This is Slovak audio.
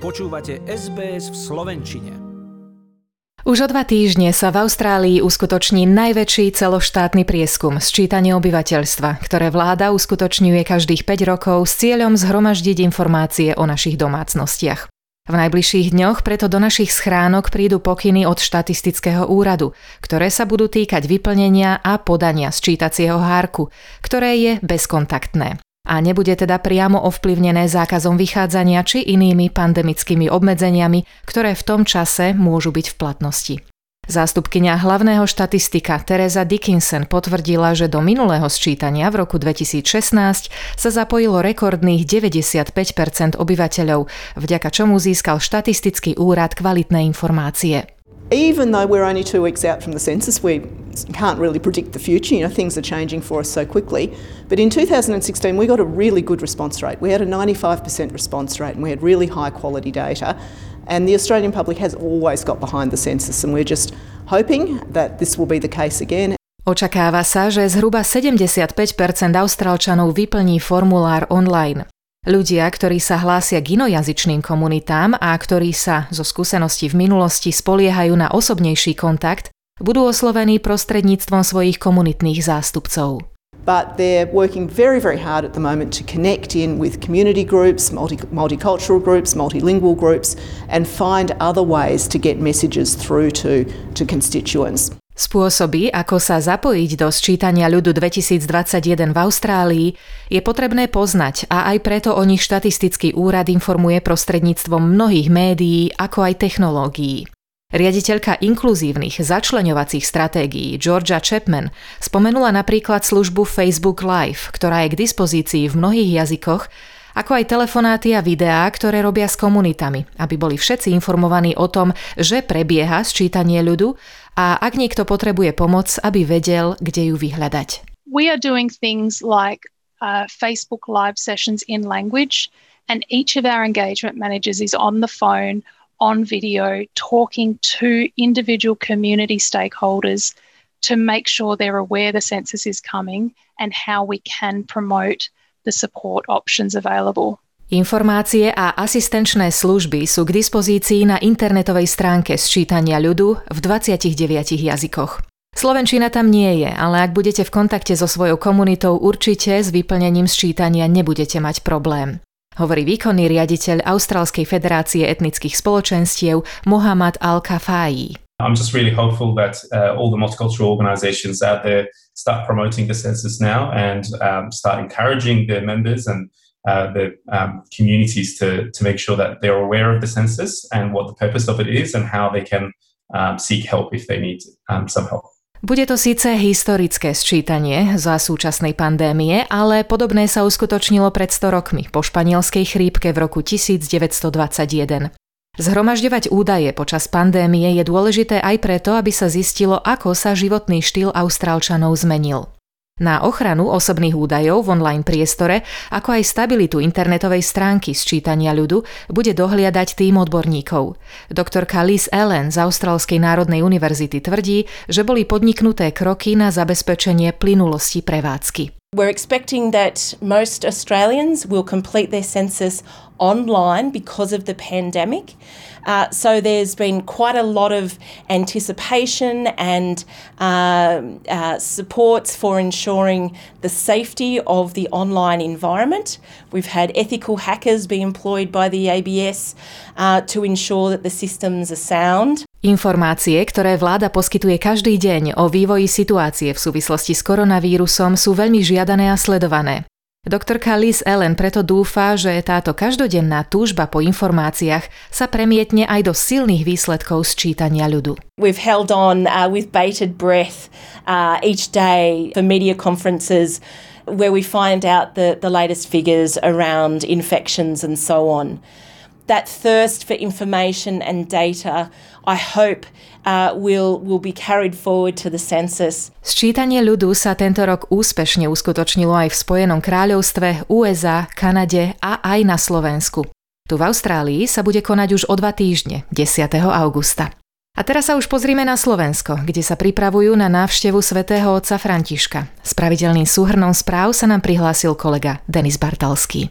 Počúvate SBS v Slovenčine. Už o dva týždne sa v Austrálii uskutoční najväčší celoštátny prieskum sčítanie obyvateľstva, ktoré vláda uskutočňuje každých 5 rokov s cieľom zhromaždiť informácie o našich domácnostiach. V najbližších dňoch preto do našich schránok prídu pokyny od štatistického úradu, ktoré sa budú týkať vyplnenia a podania sčítacieho hárku, ktoré je bezkontaktné a nebude teda priamo ovplyvnené zákazom vychádzania či inými pandemickými obmedzeniami, ktoré v tom čase môžu byť v platnosti. Zástupkynia hlavného štatistika Teresa Dickinson potvrdila, že do minulého sčítania v roku 2016 sa zapojilo rekordných 95% obyvateľov, vďaka čomu získal štatistický úrad kvalitné informácie. Even though we're only two weeks out from the census, we can't really predict the future. You know, things are changing for us so quickly. But in 2016, we got a really good response rate. We had a 95% response rate and we had really high quality data. And the Australian public has always got behind the census, and we're just hoping that this will be the case again. Očakáva sa, že zhruba 75 Austrálčanov vyplní formulár online. Ľudia, ktorí sa hlásia k inojazyčným komunitám a ktorí sa zo skúseností v minulosti spoliehajú na osobnejší kontakt, budú oslovení prostredníctvom svojich komunitných zástupcov. But they're working very, very hard at the moment to connect in with community groups, multi- multicultural groups, multilingual groups, and find other ways to get messages through to, to constituents. Spôsoby, ako sa zapojiť do sčítania ľudu 2021 v Austrálii, je potrebné poznať a aj preto o nich štatistický úrad informuje prostredníctvom mnohých médií, ako aj technológií. Riaditeľka inkluzívnych začleňovacích stratégií Georgia Chapman spomenula napríklad službu Facebook Live, ktorá je k dispozícii v mnohých jazykoch, ako aj telefonáty a videá, ktoré robia s komunitami, aby boli všetci informovaní o tom, že prebieha sčítanie ľudu a ak niekto potrebuje pomoc, aby vedel, kde ju vyhľadať. We are doing things like uh, Facebook live sessions in language and each of our engagement managers is on the phone, on video, talking to individual community stakeholders to make sure they're aware the census is coming and how we can promote the support options available. Informácie a asistenčné služby sú k dispozícii na internetovej stránke sčítania ľudu v 29 jazykoch. Slovenčina tam nie je, ale ak budete v kontakte so svojou komunitou, určite s vyplnením sčítania nebudete mať problém. Hovorí výkonný riaditeľ Austrálskej federácie etnických spoločenstiev Mohammad Al-Kafai. I'm just really hopeful that uh, all the multicultural organizations out there start promoting the census now and um, start encouraging their members and uh, the um, communities to, to make sure that they're aware of the census and what the purpose of it is and how they can um, seek help if they need um, some help. Bude to síce historické sčítanie za súčasnej pandémie, ale podobné sa uskutočnilo pred 100 rokmi po španielskej chrípke v roku 1921. Zhromažďovať údaje počas pandémie je dôležité aj preto, aby sa zistilo, ako sa životný štýl Austrálčanov zmenil na ochranu osobných údajov v online priestore, ako aj stabilitu internetovej stránky sčítania ľudu bude dohliadať tým odborníkov. Doktorka Liz Allen z Austrálskej národnej univerzity tvrdí, že boli podniknuté kroky na zabezpečenie plynulosti prevádzky. We're expecting that most Australians will complete their census online because of the pandemic. Uh, so there's been quite a lot of anticipation and uh, uh, supports for ensuring the safety of the online environment. We've had ethical hackers be employed by the ABS uh, to ensure that the systems are sound. Informácie, ktoré vláda poskytuje každý deň o vývoji situácie v súvislosti s koronavírusom sú veľmi žiadané a sledované. Doktorka Liz Ellen preto dúfa, že táto každodenná túžba po informáciách sa premietne aj do silných výsledkov sčítania ľudu. We've held on uh, with bated breath uh, each day for media conferences where we find out the, the latest figures around infections and so on. That thirst for information and data, I hope, uh, will, will be carried forward to the census. Sčítanie ľudu sa tento rok úspešne uskutočnilo aj v Spojenom kráľovstve, USA, Kanade a aj na Slovensku. Tu v Austrálii sa bude konať už o dva týždne, 10. augusta. A teraz sa už pozrime na Slovensko, kde sa pripravujú na návštevu svätého otca Františka. S pravidelným súhrnom správ sa nám prihlásil kolega Denis Bartalský.